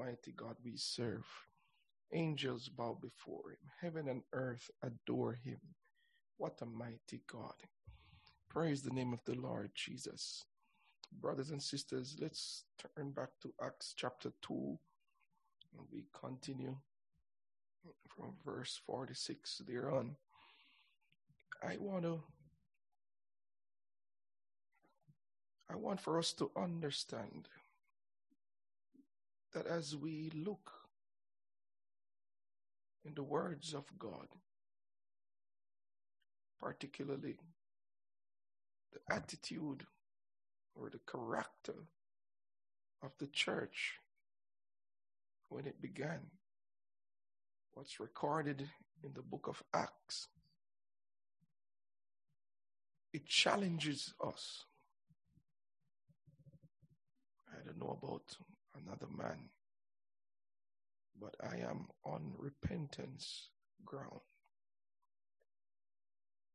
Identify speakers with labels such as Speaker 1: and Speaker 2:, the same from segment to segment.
Speaker 1: mighty God we serve. Angels bow before him. Heaven and earth adore him. What a mighty God. Praise the name of the Lord Jesus. Brothers and sisters, let's turn back to Acts chapter 2 and we continue from verse 46 there on. I want to I want for us to understand that as we look in the words of God, particularly the attitude or the character of the church when it began, what's recorded in the book of Acts, it challenges us. I don't know about another man, but I am on repentance ground.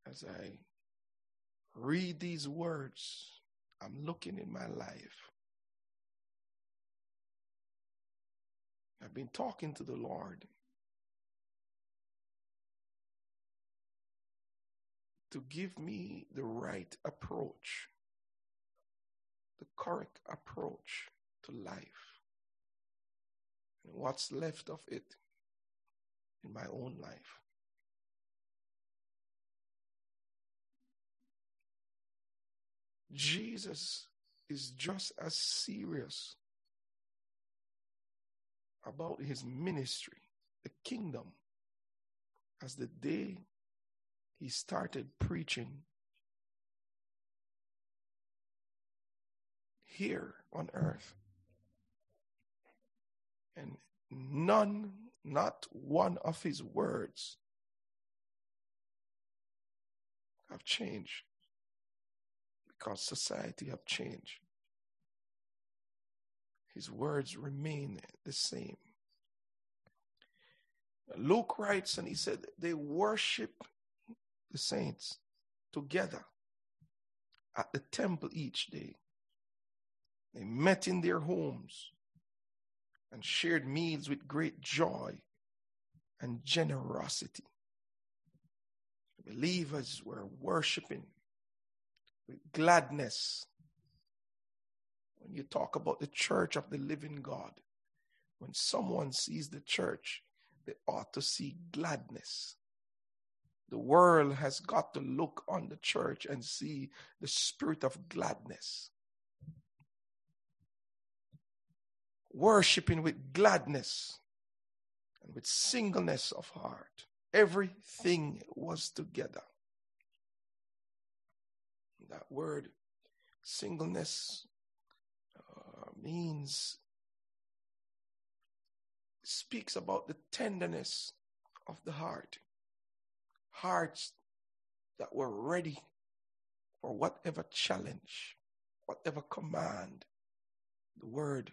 Speaker 1: As I read these words, I'm looking in my life. I've been talking to the Lord to give me the right approach the correct approach to life and what's left of it in my own life. Jesus is just as serious about his ministry, the kingdom, as the day he started preaching here on earth. And none, not one of his words have changed because society have changed. His words remain the same. Luke writes and he said they worship the saints together at the temple each day. They met in their homes and shared meals with great joy and generosity. Believers were worshiping with gladness. When you talk about the church of the living God, when someone sees the church, they ought to see gladness. The world has got to look on the church and see the spirit of gladness. Worshiping with gladness and with singleness of heart. Everything was together. That word, singleness, uh, means, speaks about the tenderness of the heart. Hearts that were ready for whatever challenge, whatever command the word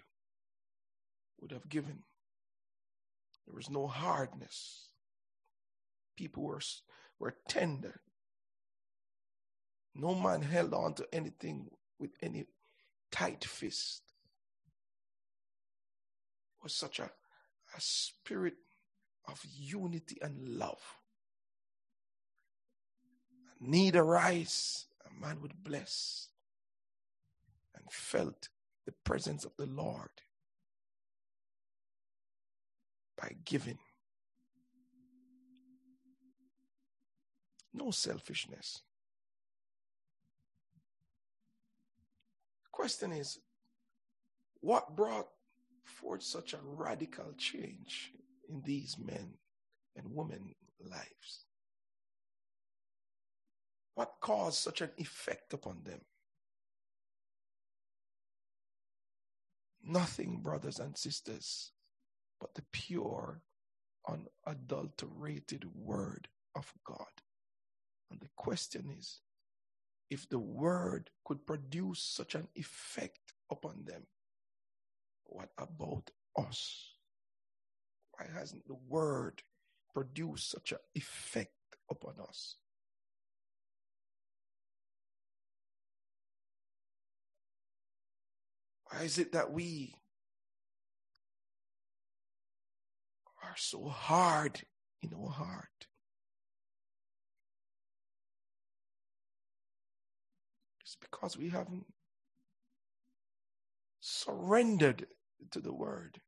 Speaker 1: would have given. There was no hardness. People were, were tender. No man held on to anything with any tight fist. It was such a, a spirit of unity and love. A need arise, a man would bless and felt the presence of the Lord by giving. No selfishness. Question is, what brought forth such a radical change in these men and women lives? What caused such an effect upon them? Nothing, brothers and sisters, but the pure, unadulterated word of God. And the question is if the word could produce such an effect upon them, what about us? Why hasn't the word produced such an effect upon us? Why is it that we are so hard in our heart. It's because we haven't surrendered to the word.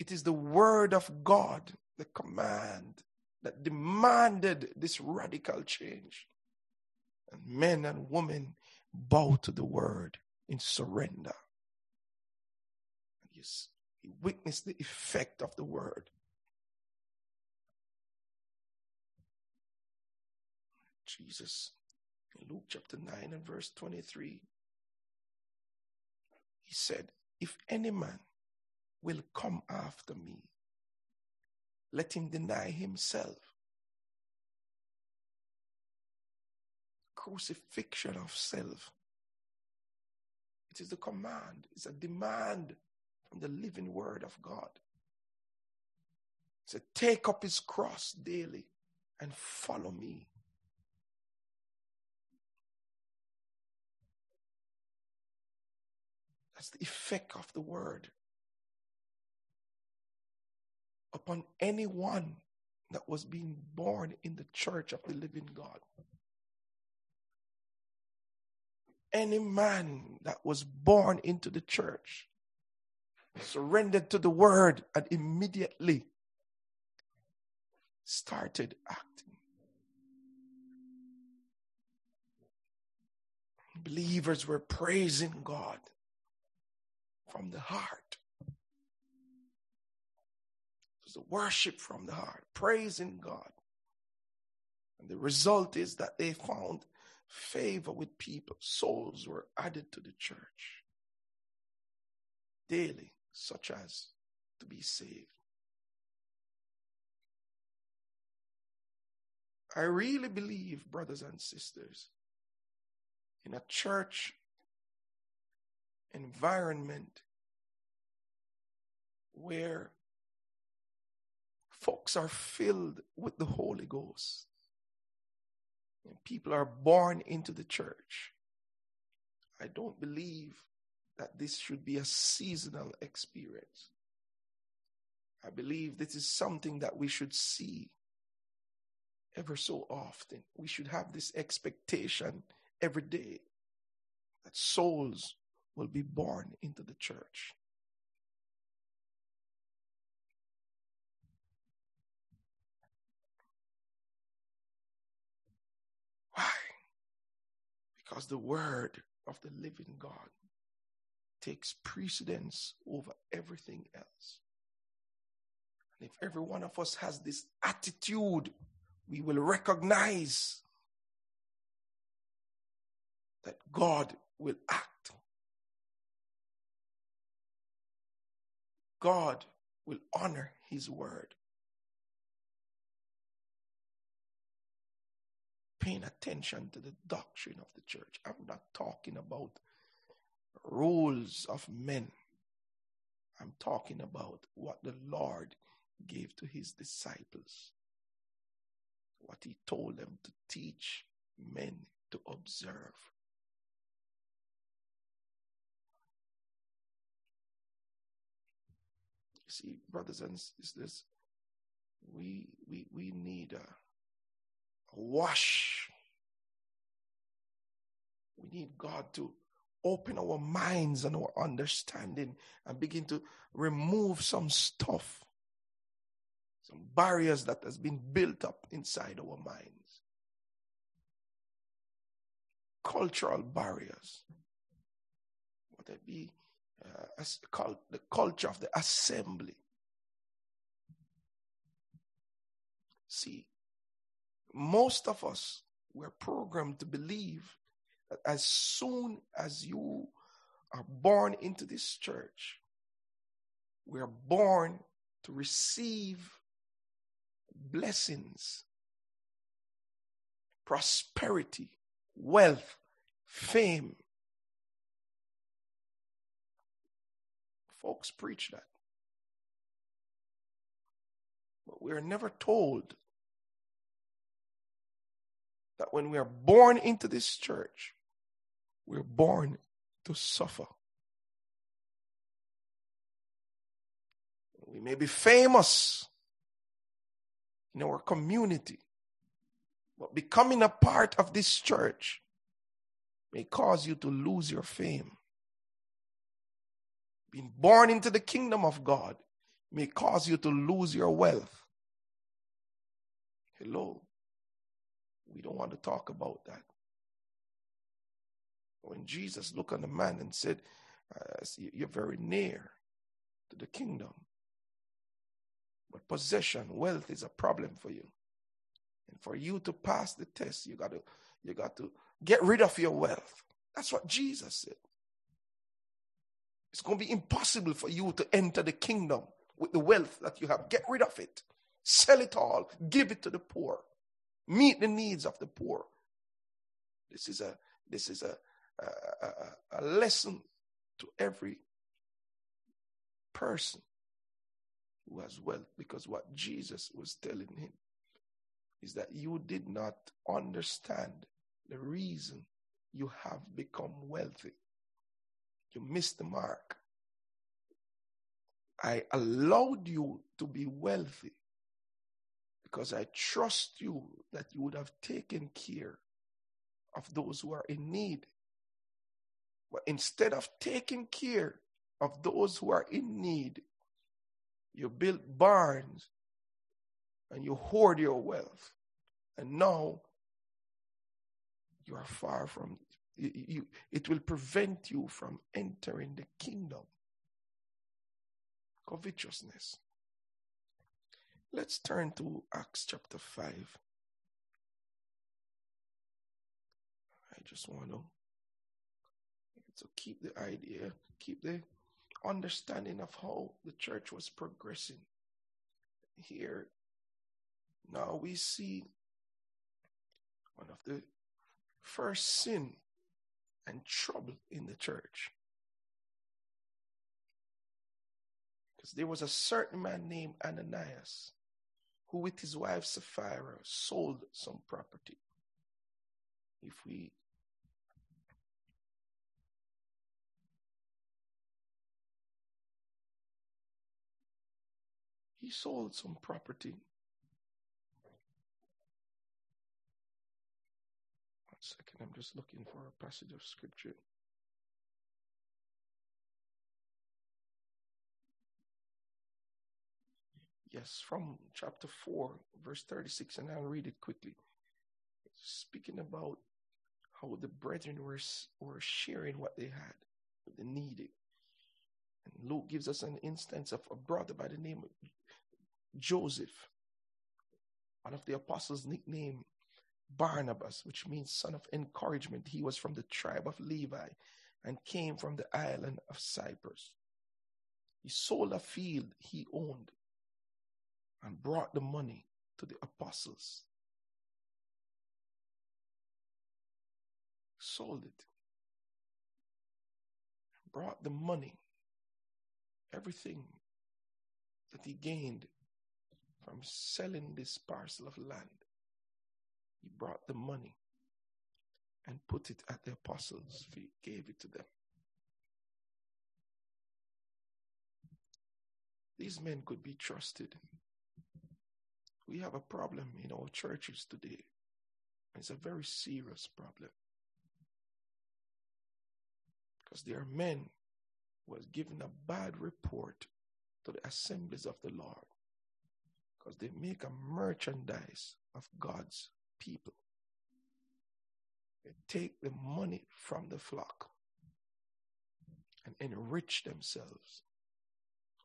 Speaker 1: It is the word of God, the command that demanded this radical change. And men and women bow to the word in surrender. He witnessed the effect of the word. Jesus, in Luke chapter 9 and verse 23, he said, If any man will come after me, let him deny himself. Crucifixion of self. It is a command, it's a demand the living word of God. It Take up his cross daily and follow me. That's the effect of the word upon anyone that was being born in the church of the living God. Any man that was born into the church surrendered to the word and immediately started acting. Believers were praising God from the heart. It was a worship from the heart, praising God. And the result is that they found favor with people. Souls were added to the church daily, such as to be saved. I really believe, brothers and sisters, in a church environment where folks are filled with the Holy Ghost and people are born into the church. I don't believe that this should be a seasonal experience. I believe this is something that we should see ever so often. We should have this expectation every day that souls will be born into the church. Why? Because the word of the living God takes precedence over everything else. And if every one of us has this attitude, we will recognize that God will act. God will honor his word. Paying attention to the doctrine of the church. I'm not talking about rules of men. I'm talking about what the Lord gave to his disciples, what he told them to teach men to observe. See, brothers and sisters, we we we need a, a wash. We need God to open our minds and our understanding and begin to remove some stuff, some barriers that has been built up inside our minds. Cultural barriers. What it be uh, as called the culture of the assembly. See, most of us were programmed to believe as soon as you are born into this church, we are born to receive blessings, prosperity, wealth, fame. Folks preach that. But we are never told that when we are born into this church, we're born to suffer. We may be famous in our community, but becoming a part of this church may cause you to lose your fame. Being born into the kingdom of God may cause you to lose your wealth. Hello. We don't want to talk about that. When Jesus looked on the man and said, uh, You're very near to the kingdom, but possession, wealth is a problem for you. And for you to pass the test, you got to you got to get rid of your wealth. That's what Jesus said. It's going to be impossible for you to enter the kingdom with the wealth that you have. Get rid of it. Sell it all. Give it to the poor. Meet the needs of the poor. This is a this is a a, lesson to every person who has wealth because what Jesus was telling him is that you did not understand the reason you have become wealthy. You missed the mark. I allowed you to be wealthy because I trust you that you would have taken care of those who are in need. But instead of taking care of those who are in need, you built barns and you hoard your wealth. And now you are far from you, it will prevent you from entering the kingdom. Covetousness. Let's turn to Acts chapter 5. I just want to, to keep the idea, keep the understanding of how the church was progressing. Here, now we see one of the first sin and trouble in the church. Because there was a certain man named Ananias who, with his wife Sapphira, sold some property. If we he sold some property. One second, I'm just looking for a passage of scripture. Yes, from chapter 4, verse 36, and I'll read it quickly. Speaking about how the brethren were, were sharing what they had, what they needed. And Luke gives us an instance of a brother by the name of Joseph, one of the apostles nicknamed Barnabas, which means son of encouragement. He was from the tribe of Levi and came from the island of Cyprus. He sold a field he owned and brought the money to the apostles. Sold it. Brought the money, everything that he gained from selling this parcel of land. He brought the money and put it at the apostles' feet, gave it to them. These men could be trusted. We have a problem in our churches today. It's a very serious problem. Because there are men have given a bad report to the assemblies of the Lord. Because they make a merchandise of God's people. They take the money from the flock and enrich themselves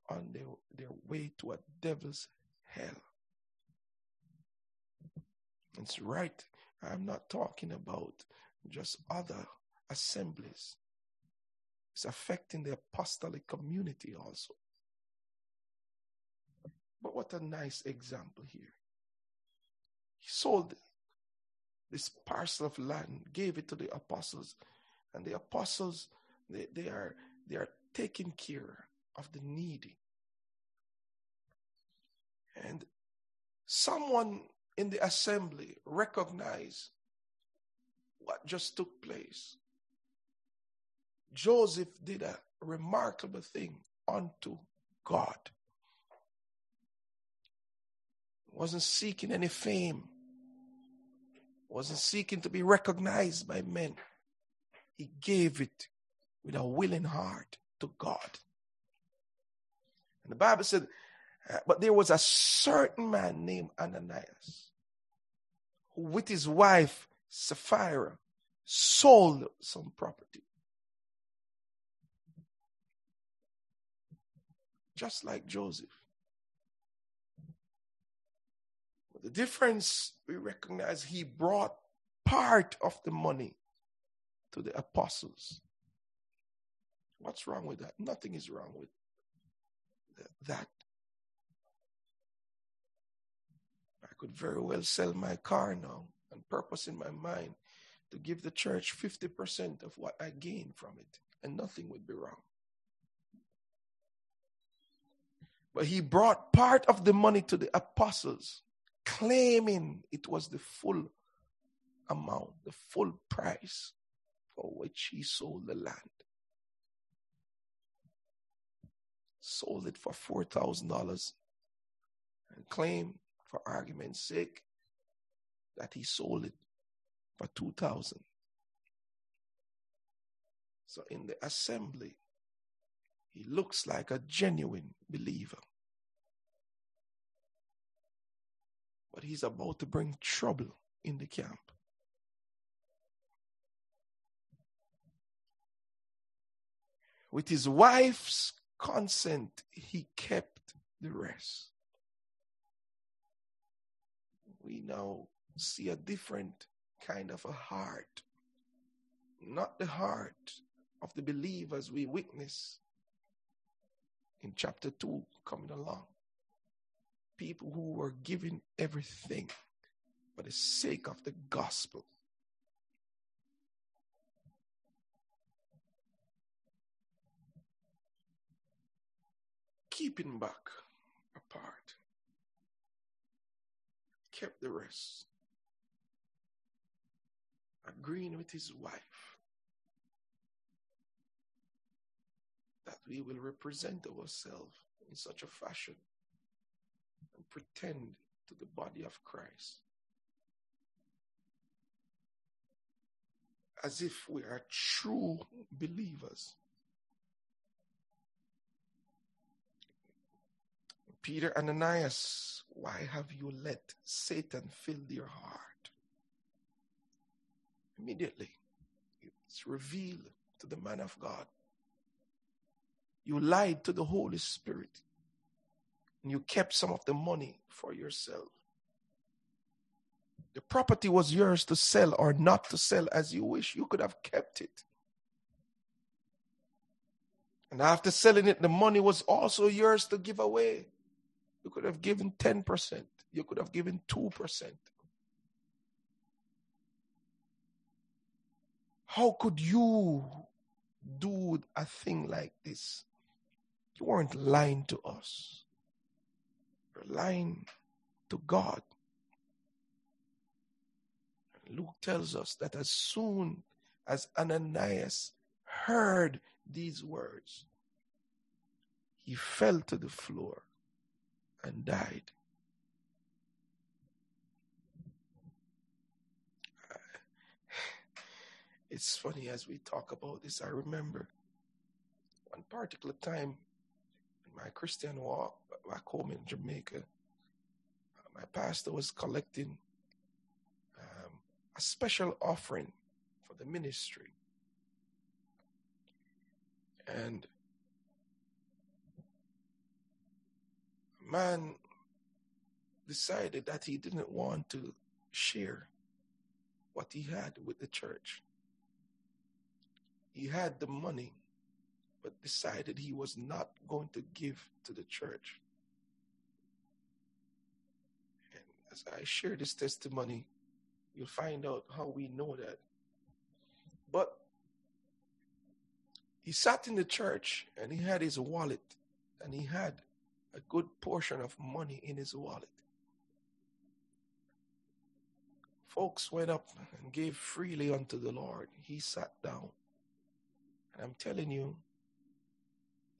Speaker 1: on their, their way to a devil's hell. It's right. I'm not talking about just other assemblies. It's affecting the apostolic community also. But what a nice example here. He sold this parcel of land, gave it to the apostles, and the apostles they, they are they are taking care of the needy. And someone in the assembly recognized what just took place. Joseph did a remarkable thing unto God. wasn't seeking any fame, wasn't seeking to be recognized by men. He gave it with a willing heart to God. And the Bible said, uh, but there was a certain man named Ananias who, with his wife Sapphira, sold some property. Just like Joseph. But the difference we recognize he brought part of the money to the apostles. What's wrong with that? Nothing is wrong with that. I could very well sell my car now and purpose in my mind to give the church 50% of what I gain from it, and nothing would be wrong. But he brought part of the money to the apostles, claiming it was the full amount, the full price for which he sold the land. Sold it for $4,000 and claimed, for argument's sake, that he sold it for 2000 So in the assembly, he looks like a genuine believer. But he's about to bring trouble in the camp. With his wife's consent, he kept the rest. We now see a different kind of a heart, not the heart of the believers we witness in chapter 2 coming along. People who were giving everything for the sake of the gospel. Keeping back apart, kept the rest agreeing with his wife that we will represent ourselves in such a fashion and pretend to the body of Christ as if we are true believers. Peter Ananias, why have you let Satan fill your heart? Immediately, it's revealed to the man of God. You lied to the Holy Spirit. And you kept some of the money for yourself. The property was yours to sell or not to sell as you wish. You could have kept it. And after selling it, the money was also yours to give away. You could have given 10%. You could have given 2%. How could you do a thing like this? You weren't lying to us. You're lying to God. Luke tells us that as soon as Ananias heard these words, he fell to the floor and died. It's funny as we talk about this, I remember one particular time my Christian walk back home in Jamaica, my pastor was collecting um, a special offering for the ministry. And man decided that he didn't want to share what he had with the church. He had the money, but decided he was not going to give to the church. And as I share this testimony, you'll find out how we know that. But he sat in the church and he had his wallet and he had a good portion of money in his wallet. Folks went up and gave freely unto the Lord. He sat down. And I'm telling you,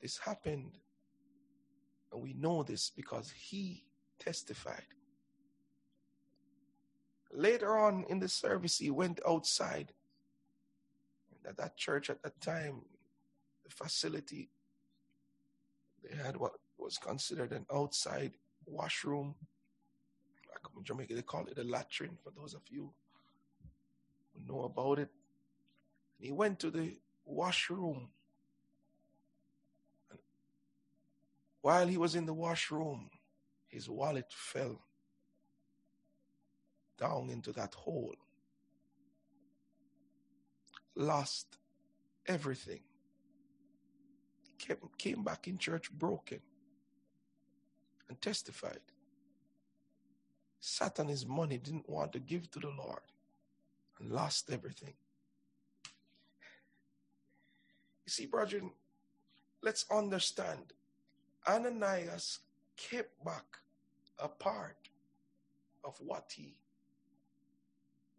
Speaker 1: this happened. And we know this because he testified Later on in the service, he went outside. At that church at that time, the facility, they had what was considered an outside washroom. Like in Jamaica, they call it a latrine for those of you who know about it. And he went to the washroom. And while he was in the washroom, his wallet fell down into that hole. Lost everything. Came, came back in church broken and testified. Sat on his money, didn't want to give to the Lord, and lost everything. You see, brethren, let's understand Ananias kept back a part of what he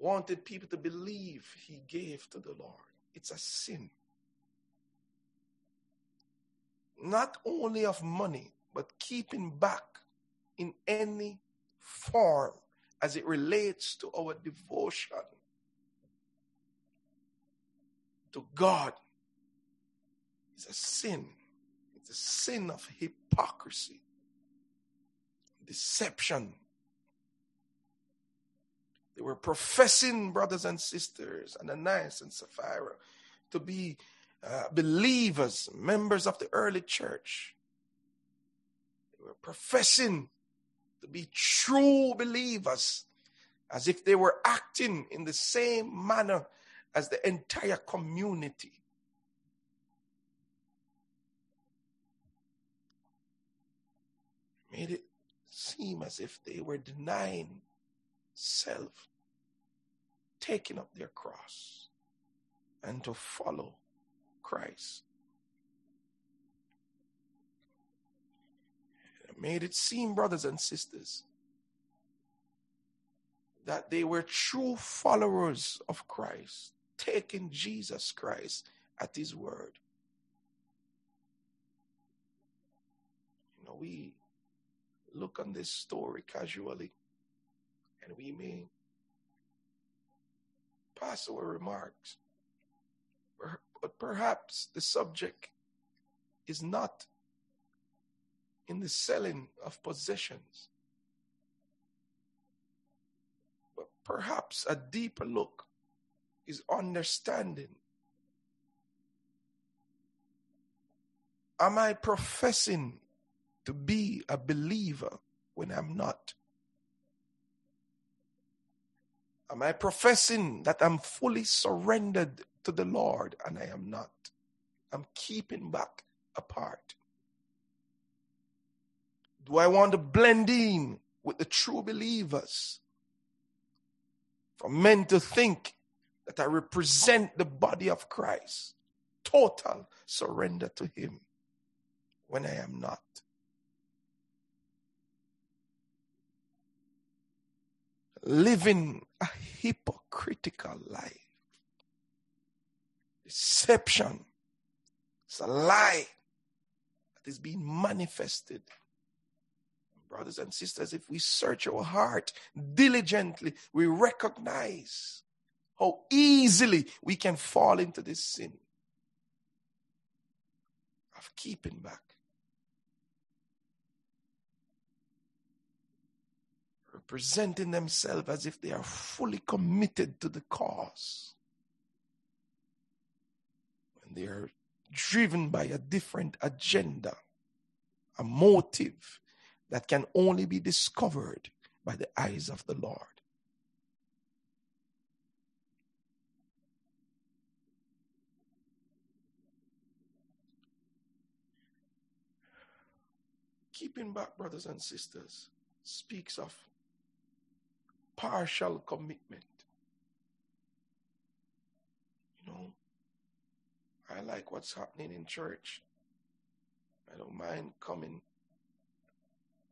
Speaker 1: wanted people to believe he gave to the Lord. It's a sin. Not only of money, but keeping back in any form as it relates to our devotion to God is a sin. A sin of hypocrisy, deception. They were professing, brothers and sisters, Ananias and Sapphira, to be uh, believers, members of the early church. They were professing to be true believers, as if they were acting in the same manner as the entire community. Made it seem as if they were denying self, taking up their cross, and to follow Christ. It made it seem, brothers and sisters, that they were true followers of Christ, taking Jesus Christ at his word. You know, we look on this story casually and we may pass our remarks. But perhaps the subject is not in the selling of possessions, but perhaps a deeper look is understanding. Am I professing to be a believer when I'm not? Am I professing that I'm fully surrendered to the Lord and I am not? I'm keeping back a part. Do I want to blend in with the true believers? For men to think that I represent the body of Christ, total surrender to Him when I am not. Living a hypocritical life. Deception. It's a lie that is being manifested. Brothers and sisters, if we search our heart diligently, we recognize how easily we can fall into this sin of keeping back. Representing themselves as if they are fully committed to the cause. When they are driven by a different agenda, a motive that can only be discovered by the eyes of the Lord. Keeping back, brothers and sisters, speaks of partial commitment. You know, I like what's happening in church. I don't mind coming.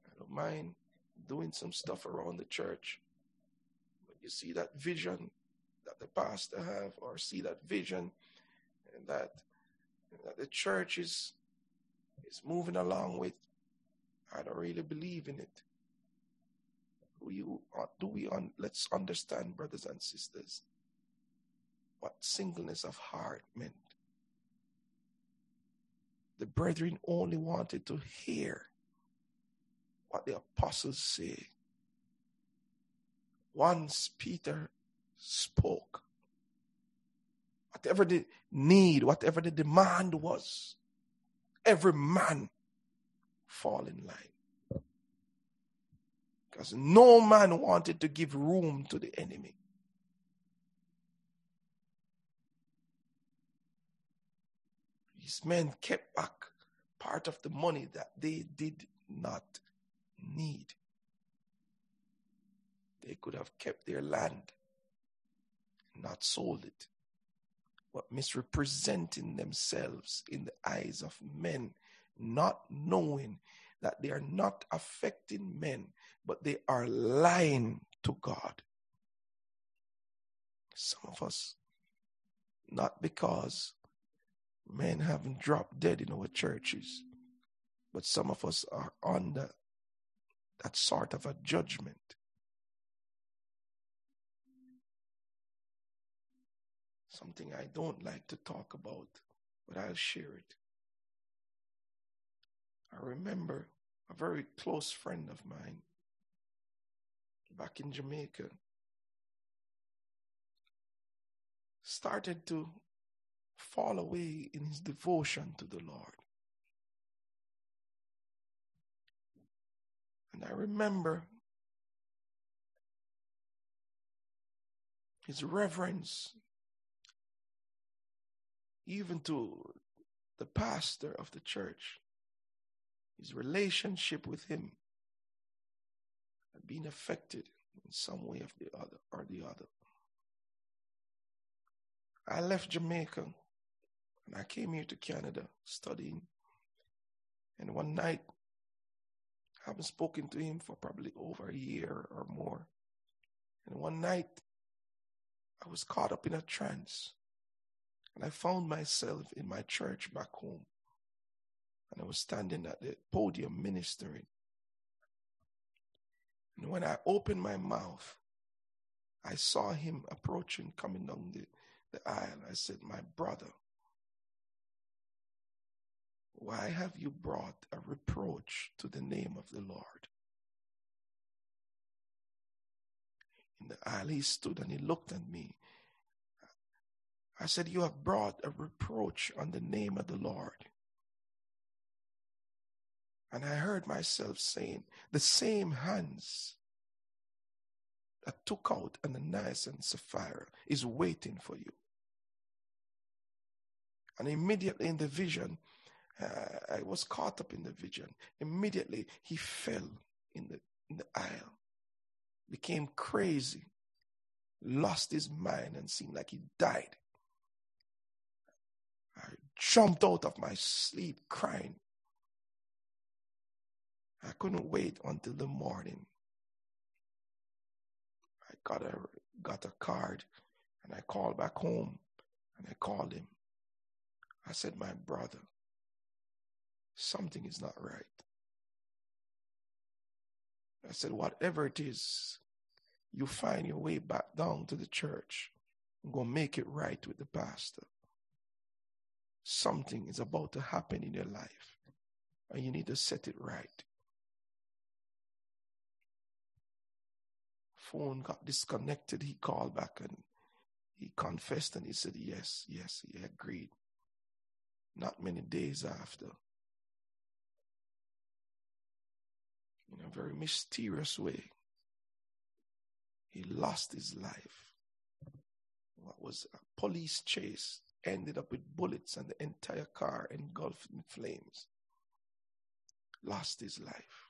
Speaker 1: I don't mind doing some stuff around the church. But you see that vision that the pastor have, or see that vision and that, that the church is is moving along with. I don't really believe in it. You do we on let's understand, brothers and sisters, what singleness of heart meant. The brethren only wanted to hear what the apostles say. Once Peter spoke, whatever the need, whatever the demand was, every man fall in line. Because no man wanted to give room to the enemy. These men kept back part of the money that they did not need. They could have kept their land, not sold it, but misrepresenting themselves in the eyes of men, not knowing that they are not affecting men, but they are lying to God. Some of us, not because men haven't dropped dead in our churches, but some of us are under that sort of a judgment. Something I don't like to talk about, but I'll share it. I remember a very close friend of mine back in Jamaica started to fall away in his devotion to the Lord. And I remember his reverence, even to the pastor of the church, his relationship with him had been affected in some way of the other or the other. I left Jamaica and I came here to Canada studying. And one night, I haven't spoken to him for probably over a year or more. And one night, I was caught up in a trance. And I found myself in my church back home. And I was standing at the podium ministering. And when I opened my mouth, I saw him approaching, coming down the, the aisle. I said, My brother, why have you brought a reproach to the name of the Lord? In the aisle, he stood and he looked at me. I said, You have brought a reproach on the name of the Lord. And I heard myself saying, The same hands that took out Ananias and Sapphira is waiting for you. And immediately in the vision, uh, I was caught up in the vision. Immediately he fell in the, in the aisle, became crazy, lost his mind, and seemed like he died. I jumped out of my sleep crying. I couldn't wait until the morning. I got a got a card and I called back home and I called him. I said, My brother, something is not right. I said, Whatever it is, you find your way back down to the church. Going to make it right with the pastor. Something is about to happen in your life, and you need to set it right. Phone got disconnected. He called back and he confessed and he said, Yes, yes, he agreed. Not many days after, in a very mysterious way, he lost his life. What was a police chase ended up with bullets and the entire car engulfed in flames. Lost his life.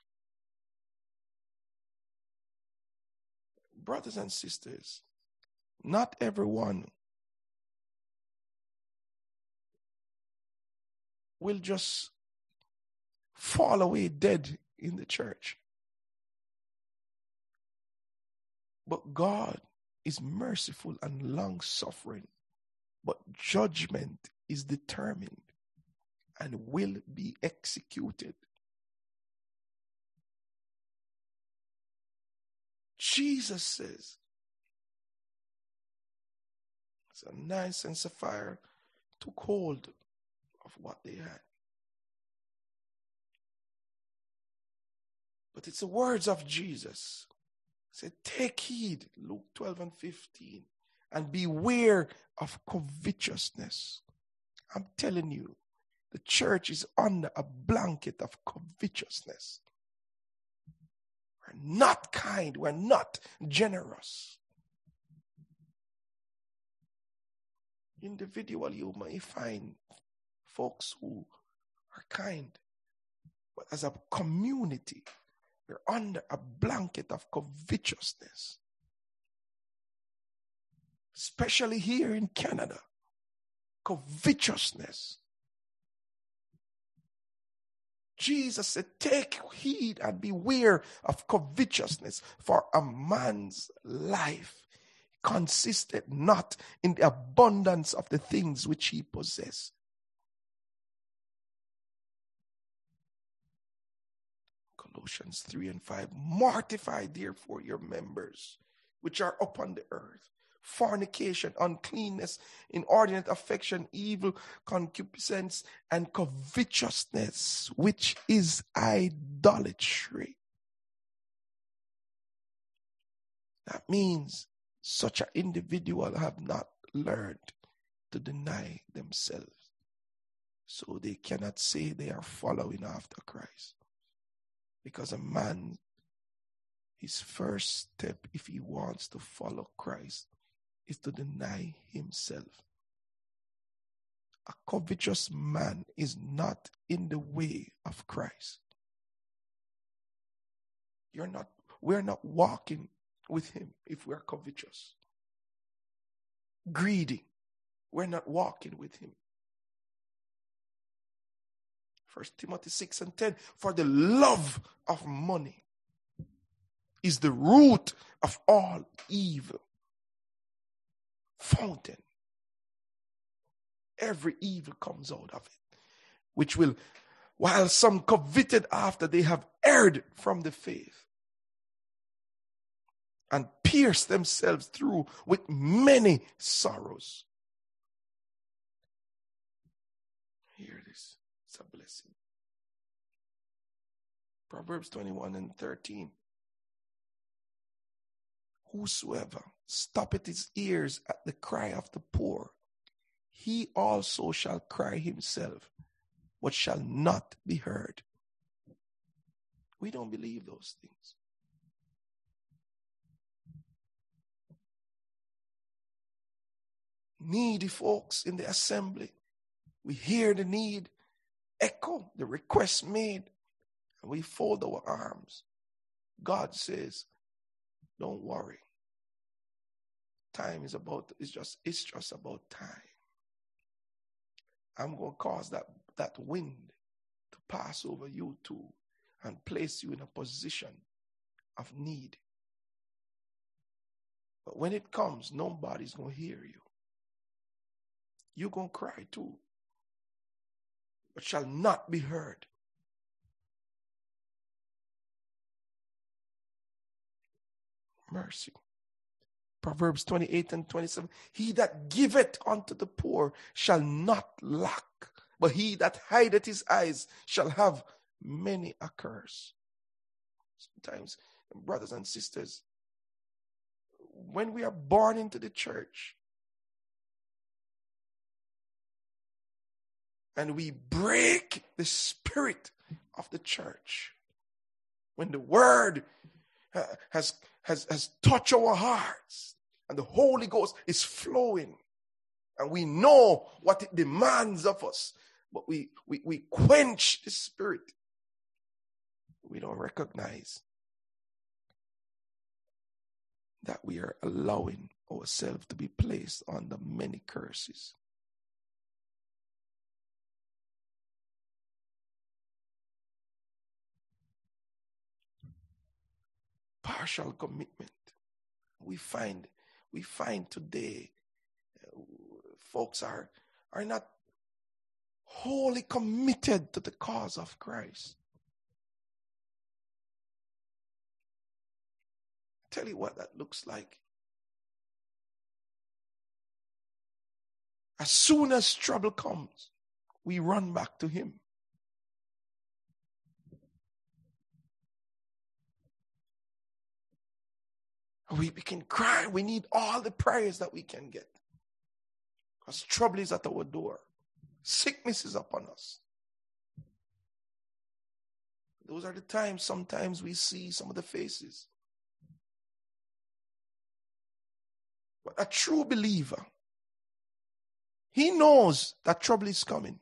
Speaker 1: Brothers and sisters, not everyone will just fall away dead in the church. But God is merciful and long suffering, but judgment is determined and will be executed. Jesus says, so Ananias and Sapphira took hold of what they had. But it's the words of Jesus. He said, Take heed, Luke 12 and 15, and beware of covetousness. I'm telling you, the church is under a blanket of covetousness. We're not kind, we're not generous. Individually, you may find folks who are kind, but as a community, we're under a blanket of covetousness. Especially here in Canada. Covetousness. Jesus said, Take heed and beware of covetousness, for a man's life consisted not in the abundance of the things which he possessed. Colossians 3 and 5 Mortify therefore your members which are upon the earth fornication, uncleanness, inordinate affection, evil concupiscence, and covetousness, which is idolatry. That means such an individual have not learned to deny themselves. So they cannot say they are following after Christ. Because a man, his first step, if he wants to follow Christ, is to deny himself. A covetous man is not in the way of Christ. You're not, we're not walking with him if we're covetous. Greedy, we're not walking with him. First Timothy 6 and 10. For the love of money is the root of all evil. Fountain. Every evil comes out of it, which will, while some coveted after they have erred from the faith and pierced themselves through with many sorrows. Hear this. It's a blessing. Proverbs 21 and 13. Whosoever stoppeth his ears at the cry of the poor, he also shall cry himself, but shall not be heard. We don't believe those things. Needy folks in the assembly, we hear the need echo, the request made, and we fold our arms. God says, Don't worry. Time is about, it's just, it's just about time. I'm going to cause that, that wind to pass over you too and place you in a position of need. But when it comes, nobody's going to hear you. You're going to cry too, but shall not be heard. Mercy. Proverbs 28 and 27. He that giveth unto the poor shall not lack, but he that hideth his eyes shall have many a curse. Sometimes, brothers and sisters, when we are born into the church and we break the spirit of the church, when the word uh, has, has, has touched our hearts and the Holy Ghost is flowing and we know what it demands of us, but we, we, we quench the spirit. We don't recognize that we are allowing ourselves to be placed under many curses. Partial commitment. We find we find today uh, folks are are not wholly committed to the cause of Christ. Tell you what that looks like. As soon as trouble comes, we run back to Him. We, we can cry. We need all the prayers that we can get. Because trouble is at our door. Sickness is upon us. Those are the times sometimes we see some of the faces. But a true believer, he knows that trouble is coming.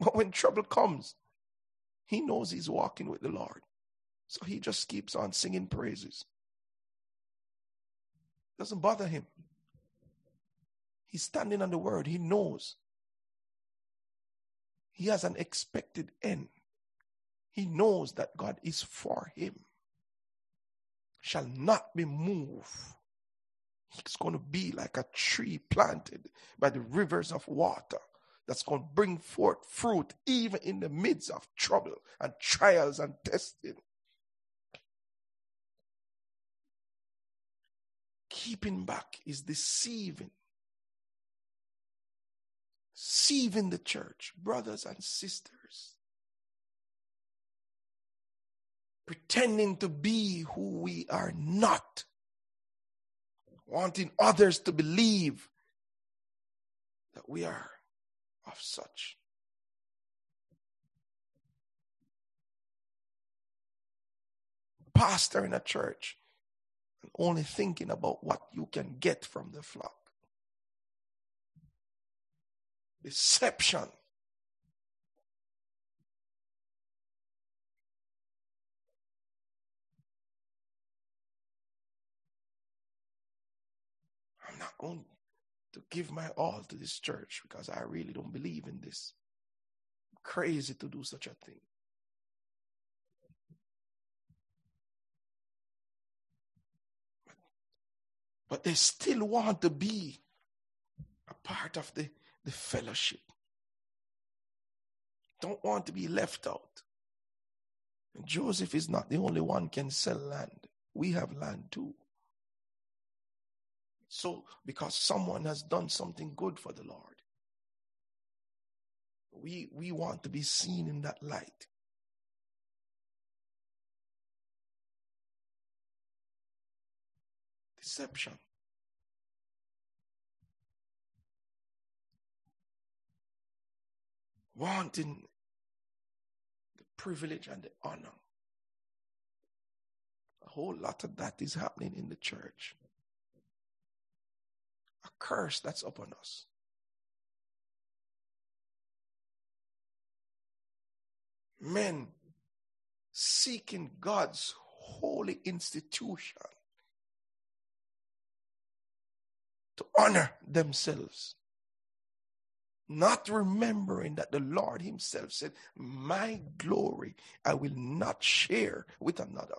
Speaker 1: But when trouble comes, he knows he's walking with the Lord. So he just keeps on singing praises. Doesn't bother him. He's standing on the word. He knows. He has an expected end. He knows that God is for him. Shall not be moved. He's going to be like a tree planted by the rivers of water that's going to bring forth fruit even in the midst of trouble and trials and testing. Keeping back is deceiving. Deceiving the church, brothers and sisters. Pretending to be who we are not. Wanting others to believe that we are of such. Pastor in a church only thinking about what you can get from the flock. Deception. I'm not going to give my all to this church because I really don't believe in this. I'm crazy to do such a thing. But they still want to be a part of the, the fellowship. Don't want to be left out. And Joseph is not the only one can sell land. We have land too. So, because someone has done something good for the Lord, we, we want to be seen in that light. Deception. Wanting the privilege and the honor. A whole lot of that is happening in the church a curse that's upon us. Men seeking God's holy institution to honor themselves, not remembering that the Lord Himself said, My glory I will not share with another.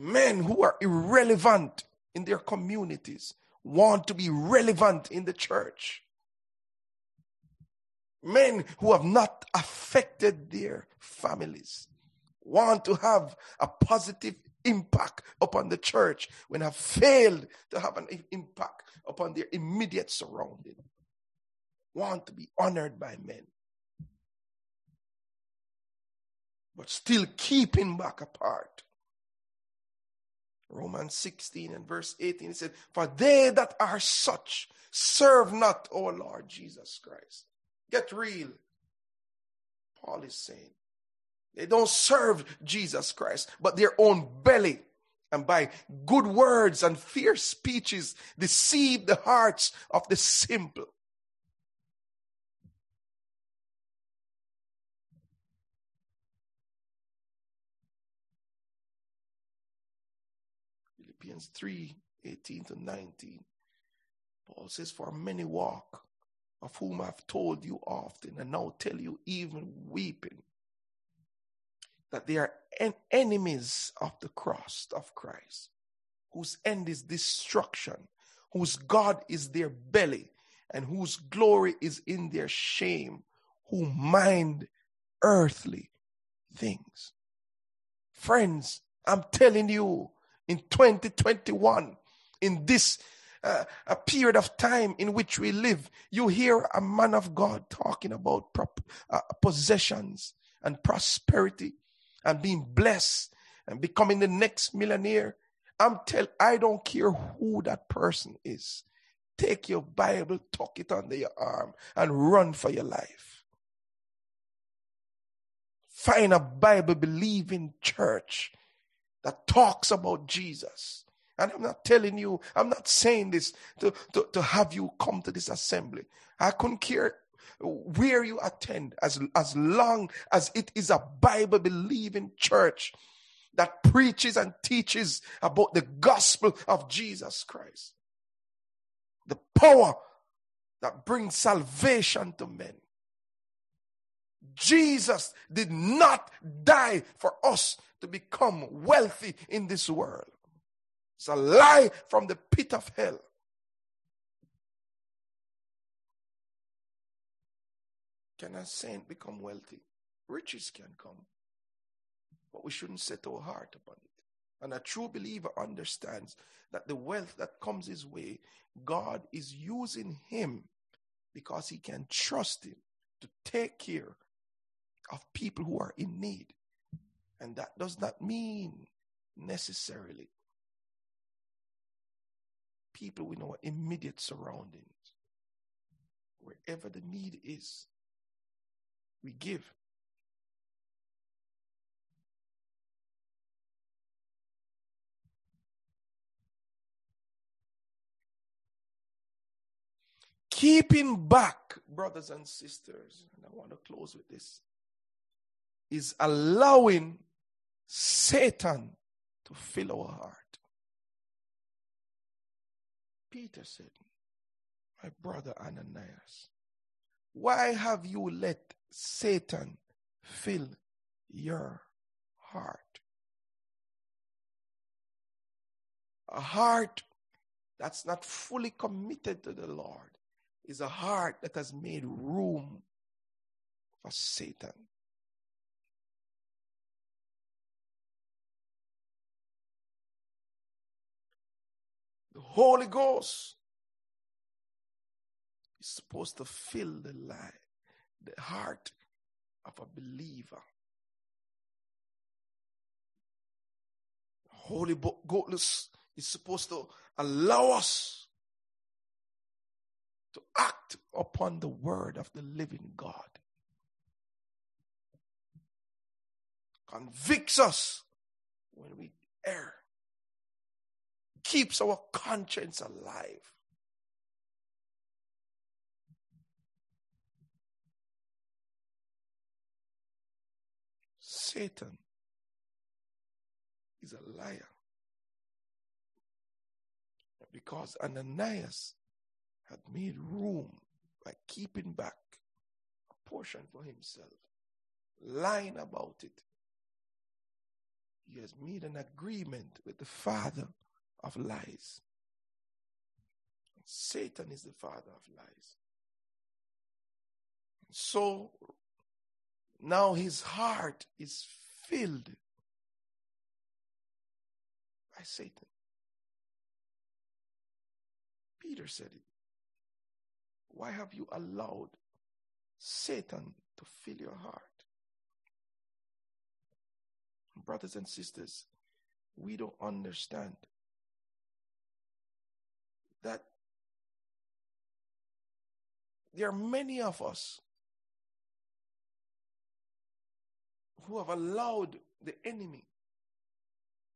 Speaker 1: men who are irrelevant in their communities want to be relevant in the church. Men who have not affected their families want to have a positive impact upon the church when have failed to have an impact upon their immediate surrounding. Want to be honored by men. But still keeping back apart Romans 16 and verse 18, it said, For they that are such serve not O Lord Jesus Christ. Get real. Paul is saying, they don't serve Jesus Christ, but their own belly. And by good words and fierce speeches, deceive the hearts of the simple. Philippians 3 18 to 19. Paul says, For many walk, of whom I've told you often, and now tell you even weeping, that they are en- enemies of the cross of Christ, whose end is destruction, whose God is their belly, and whose glory is in their shame, who mind earthly things. Friends, I'm telling you, in 2021, in this uh, a period of time in which we live, you hear a man of God talking about prop, uh, possessions and prosperity and being blessed and becoming the next millionaire. I'm tell I don't care who that person is. Take your Bible, tuck it under your arm, and run for your life. Find a Bible believing church that talks about Jesus. And I'm not telling you, I'm not saying this to, to, to have you come to this assembly. I couldn't care where you attend as, as long as it is a Bible believing church that preaches and teaches about the gospel of Jesus Christ. The power that brings salvation to men. Jesus did not die for us to become wealthy in this world. It's a lie from the pit of hell. Can a saint become wealthy? Riches can come. But we shouldn't set our heart upon it. And a true believer understands that the wealth that comes his way, God is using him because he can trust him to take care of people who are in need. And that does not mean necessarily people we our immediate surroundings. Wherever the need is, we give. Keeping back, brothers and sisters, and I want to close with this, is allowing Satan to fill our heart. Peter said, My brother Ananias, why have you let Satan fill your heart? A heart that's not fully committed to the Lord is a heart that has made room for Satan. The Holy Ghost is supposed to fill the life, the heart of a believer. Holy Ghost is supposed to allow us to act upon the word of the living God. Convicts us when we err, keeps our conscience alive. Satan is a liar. Because Ananias had made room by keeping back a portion for himself, lying about it. He has made an agreement with the father of lies. Satan is the father of lies. So now his heart is filled by Satan. Peter said it. Why have you allowed Satan to fill your heart? Brothers and sisters, we don't understand that there are many of us who have allowed the enemy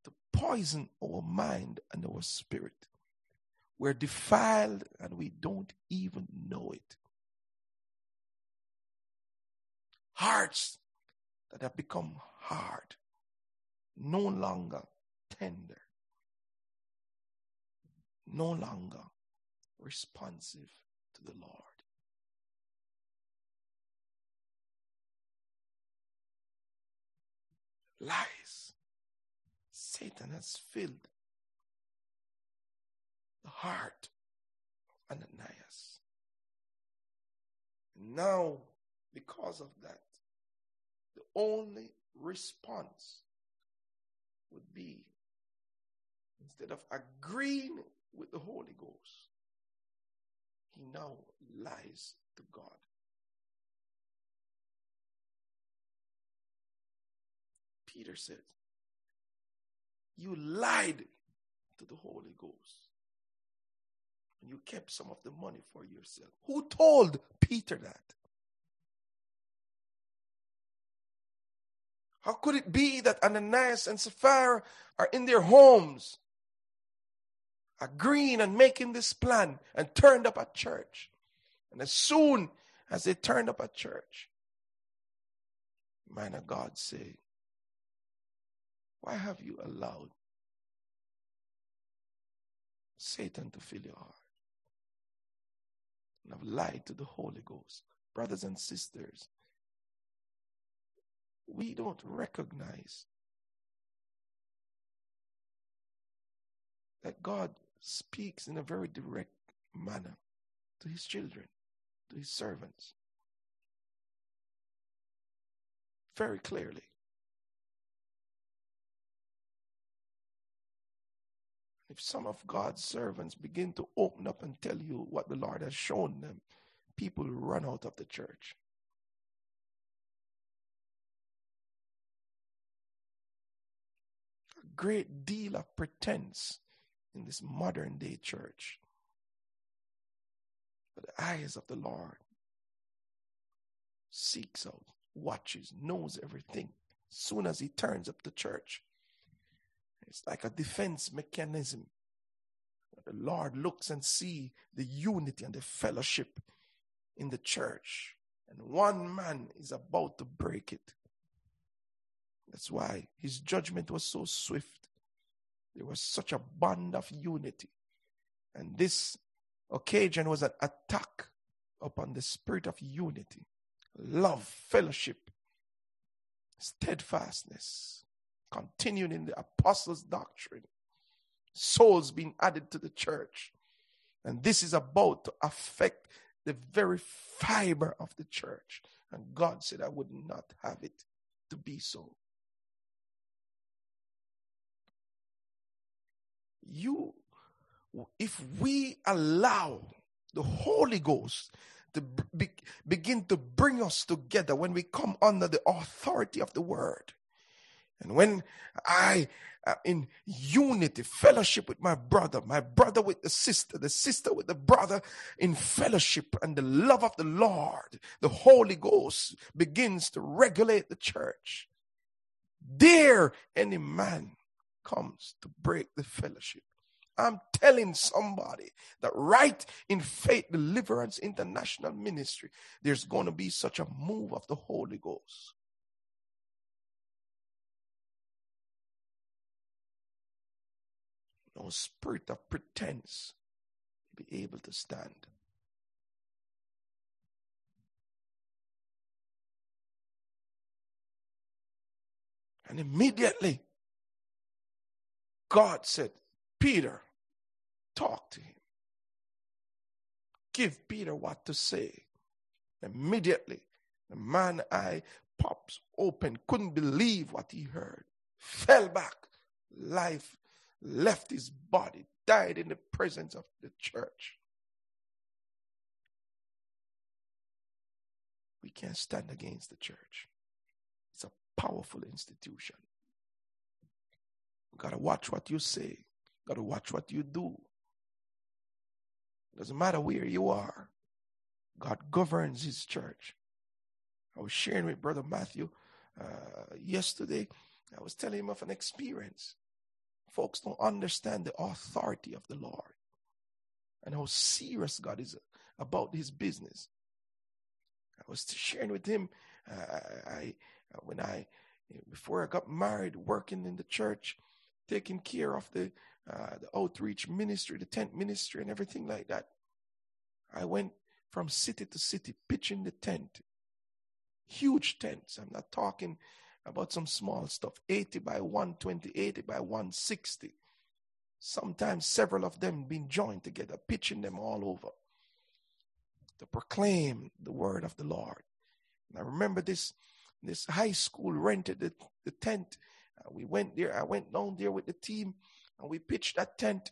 Speaker 1: to poison our mind and our spirit. We're defiled and we don't even know it. Hearts that have become hard, no longer tender, no longer responsive to the Lord. Lies. Satan has filled the heart of Ananias. Now, because of that, the only response would be instead of agreeing with the Holy Ghost, he now lies to God. Peter said, You lied to the Holy Ghost. And you kept some of the money for yourself. Who told Peter that? How could it be that Ananias and Sapphira are in their homes, agreeing and making this plan, and turned up at church? And as soon as they turned up at church, man of God say, Why have you allowed Satan to fill your heart? And have lied to the Holy Ghost. Brothers and sisters, we don't recognize that God speaks in a very direct manner to his children, to his servants. Very clearly. If some of God's servants begin to open up and tell you what the Lord has shown them, people run out of the church. A great deal of pretense in this modern day church. But the eyes of the Lord seeks out, watches, knows everything. Soon as he turns up the church, it's like a defense mechanism. The Lord looks and see the unity and the fellowship in the church. And one man is about to break it. That's why his judgment was so swift. There was such a bond of unity. And this occasion was an attack upon the spirit of unity, love, fellowship, steadfastness, continuing in the apostles' doctrine, souls being added to the church. And this is about to affect the very fiber of the church. And God said, I would not have it to be so. You, if we allow the Holy Ghost to be, begin to bring us together when we come under the authority of the word, and when I am in unity, fellowship with my brother, my brother with the sister, the sister with the brother, in fellowship and the love of the Lord, the Holy Ghost begins to regulate the church. Dare any man comes to break the fellowship. I'm telling somebody that right in Faith Deliverance International Ministry, there's going to be such a move of the Holy Ghost. Spirit of pretense to be able to stand. And immediately, God said, Peter, talk to him. Give Peter what to say. Immediately, the man eye pops open, couldn't believe what he heard, fell back. Life left his body, died in the presence of the church. We can't stand against the church. It's a powerful institution. You gotta watch what you say. You gotta watch what you do. It Doesn't matter where you are. God governs his church. I was sharing with Brother Matthew uh, yesterday. I was telling him of an experience. Folks don't understand the authority of the Lord and how serious God is about his business. I was sharing with him, uh, I, when I, before I got married, working in the church, taking care of the, uh, the outreach ministry, the tent ministry, and everything like that. I went from city to city pitching the tent. Huge tents. I'm not talking about some small stuff 80 by 120, 80 by 160. Sometimes several of them being joined together, pitching them all over. to proclaim the word of the Lord. And I remember this this high school rented the, the tent. Uh, we went there. I went down there with the team and we pitched that tent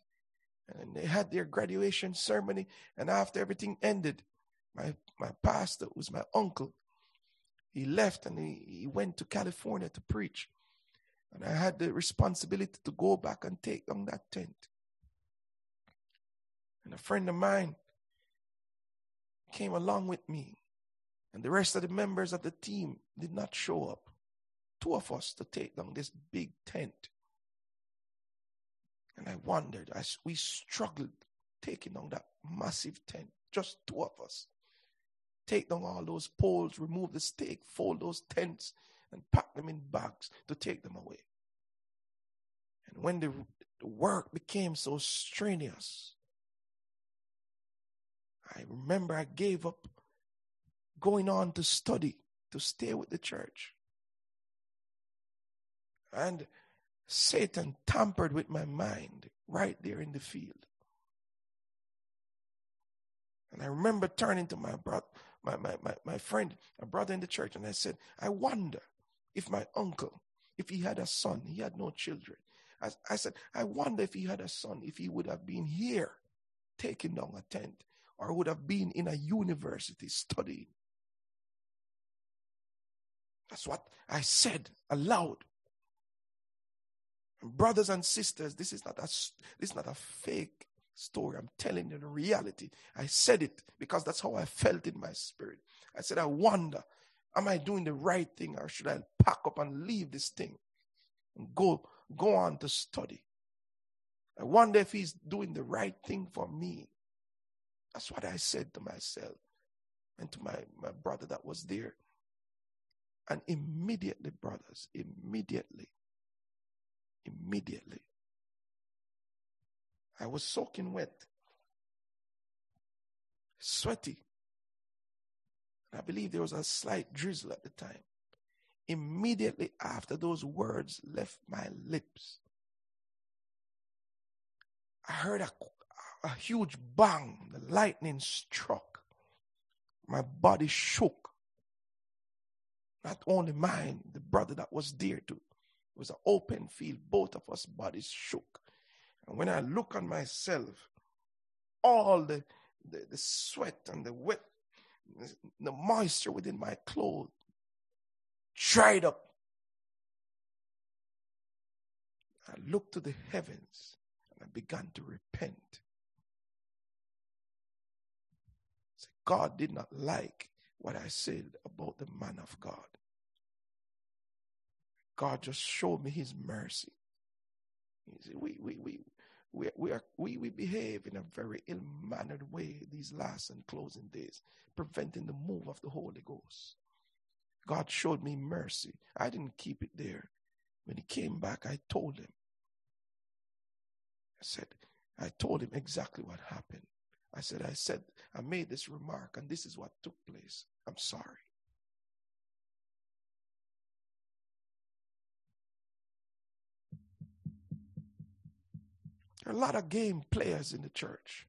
Speaker 1: and they had their graduation ceremony. And after everything ended, my, my pastor, was my uncle, he left and he, he went to California to preach. And I had the responsibility to go back and take down that tent. And a friend of mine came along with me. And the rest of the members of the team did not show up. Two of us to take down this big tent. And I wondered as we struggled taking down that massive tent, just two of us. Take down all those poles, remove the stake, fold those tents, and pack them in bags to take them away. And when the, the work became so strenuous, I remember I gave up going on to study, to stay with the church. And Satan tampered with my mind right there in the field. And I remember turning to my brother, my, my, my, my friend, a brother in the church, and I said, I wonder if my uncle, if he had a son, he had no children. I, I said, I wonder if he had a son, if he would have been here taking down a tent or would have been in a university studying. That's what I said aloud. Brothers and sisters, this is not a this is not a fake story. I'm telling you the reality. I said it because that's how I felt in my spirit. I said, I wonder, am I doing the right thing or should I pack up and leave this thing and go go on to study? I wonder if he's doing the right thing for me. That's what I said to myself and to my, my brother that was there. And immediately, brothers, immediately, immediately, I was soaking wet, sweaty. I believe there was a slight drizzle at the time. Immediately after those words left my lips, I heard a, a huge bang. The lightning struck. My body shook. Not only mine, the brother that was there too. It was an open field. Both of us bodies shook. And when I look on myself, all the, the, the sweat and the wet, the moisture within my clothes dried up. I looked to the heavens and I began to repent. God did not like what I said about the man of God. God just showed me his mercy. He said, we, we, we, we, we, are, we, we behave in a very ill mannered way these last and closing days, preventing the move of the Holy Ghost. God showed me mercy. I didn't keep it there. When he came back, I told him. I said, I told him exactly what happened. I said, I said, I made this remark and this is what took place. I'm sorry. There are a lot of game players in the church.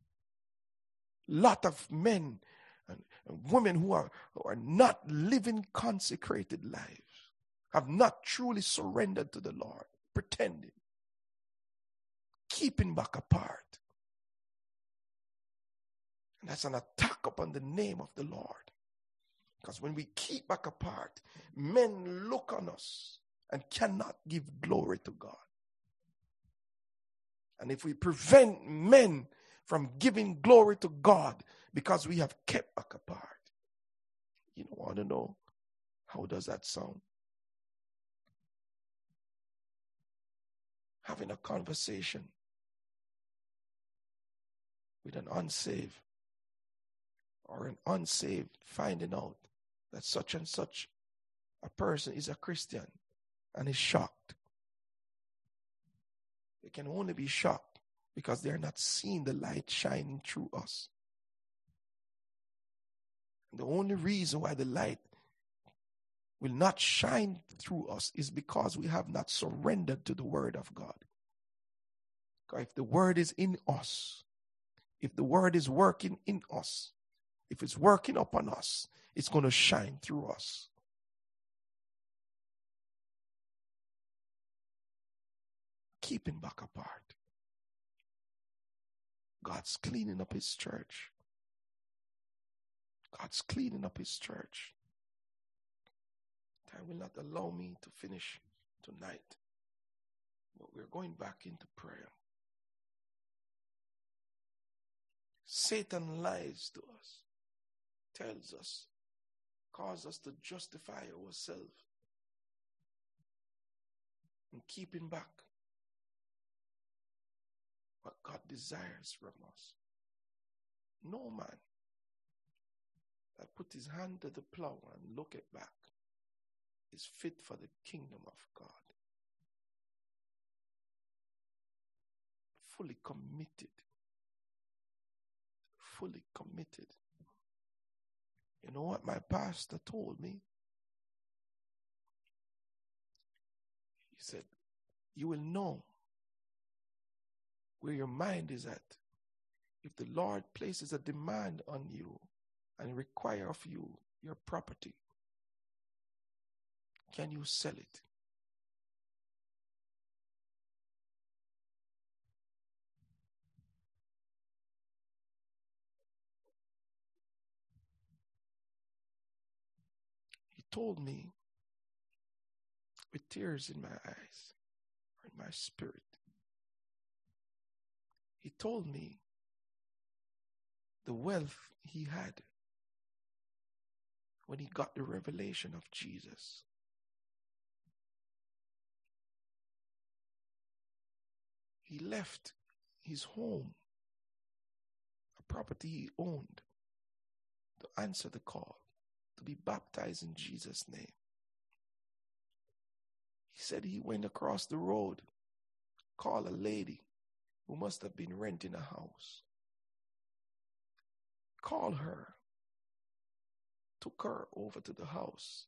Speaker 1: A lot of men and, women who are, who are not living consecrated lives, have not truly surrendered to the Lord, pretending, keeping back apart. And that's an attack upon the name of the Lord. Because when we keep back apart, men look on us and cannot give glory to God. And if we prevent men from giving glory to God because we have kept apart, you don't want to know how does that sound? Having a conversation with an unsaved or an unsaved finding out that such and such a person is a Christian and is shocked. They can only be shocked because they're not seeing the light shining through us. And the only reason why the light will not shine through us is because we have not surrendered to the word of God. If the word is in us, if the word is working in us, if it's working upon us, it's going to shine through us. Keeping back apart. God's cleaning up his church. God's cleaning up his church. Time will not allow me to finish tonight, but we're going back into prayer. Satan lies to us, tells us, causes us to justify ourselves and keeping back what God desires from us. No man that put his hand to the plow and look it back is fit for the kingdom of God. Fully committed. Fully committed. You know what my pastor told me? He said, You will know where your mind is at. If the Lord places a demand on you and require of you your property, can you sell it? He told me with tears in my eyes, in my spirit. He told me the wealth he had when he got the revelation of Jesus. He left his home, a property he owned, to answer the call, to be baptized in Jesus' name. He said he went across the road, called a lady who must have been renting a house, called her, took her over to the house,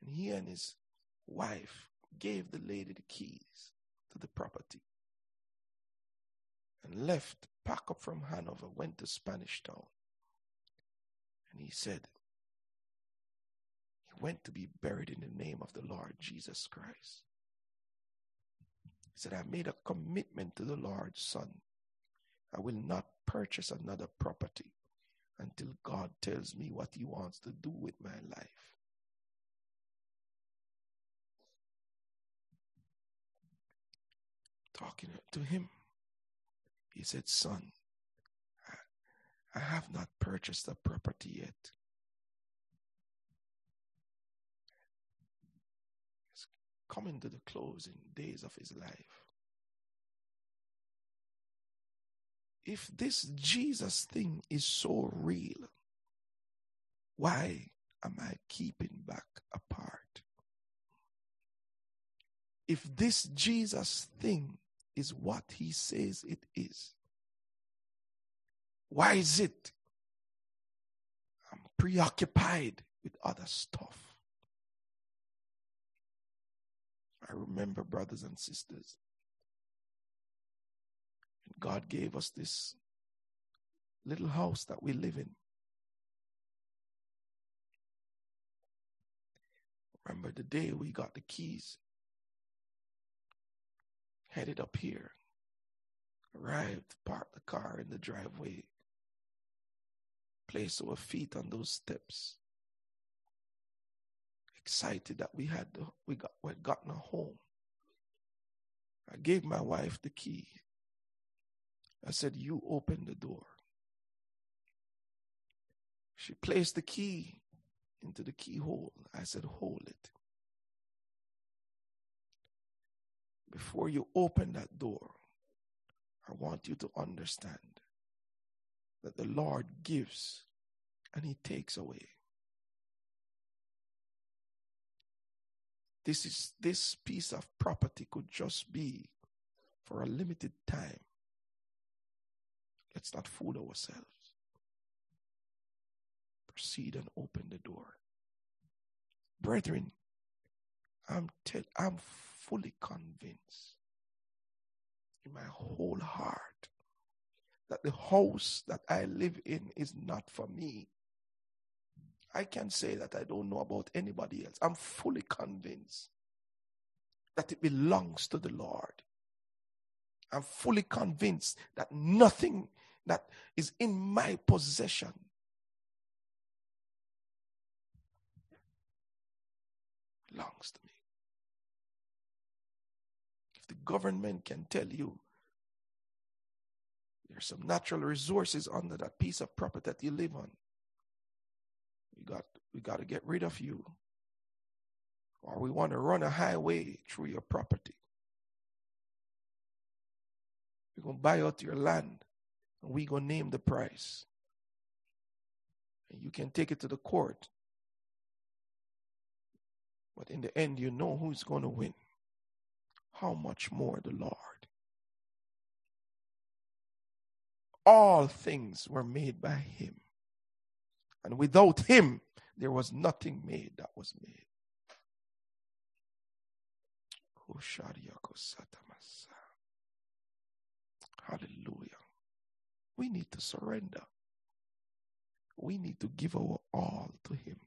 Speaker 1: and he and his wife gave the lady the keys to the property and left, packed up from Hanover, went to Spanish Town. And he said, he went to be buried in the name of the Lord Jesus Christ. He said, I made a commitment to the Lord's Son. I will not purchase another property until God tells me what He wants to do with my life. Talking to him, he said, Son, I have not purchased a property yet. Coming to the closing days of his life. If this Jesus thing is so real, why am I keeping back apart? If this Jesus thing is what he says it is. Why is it? I'm preoccupied with other stuff. I remember, brothers and sisters, God gave us this little house that we live in. Remember the day we got the keys headed up here. Arrived, parked the car in the driveway, placed our feet on those steps. Excited that we had the, we got we had gotten a home. I gave my wife the key. I said, "You open the door." She placed the key into the keyhole. I said, "Hold it." before you open that door, I want you to understand that the Lord gives and He takes away. This is this piece of property could just be for a limited time. Let's not fool ourselves. Proceed and open the door. Brethren, I'm tell, I'm fully convinced in my whole heart that the house that I live in is not for me. I can't say that I don't know about anybody else. I'm fully convinced that it belongs to the Lord. I'm fully convinced that nothing that is in my possession belongs to me. If the government can tell you there's some natural resources under that piece of property that you live on, we got we got to get rid of you. Or we want to run a highway through your property. We're to buy out your land and we're to name the price. And you can take it to the court. But in the end, you know who's going to win. How much more the Lord? All things were made by Him. And without Him, there was nothing made that was made. Hallelujah. We need to surrender. We need to give our all to Him.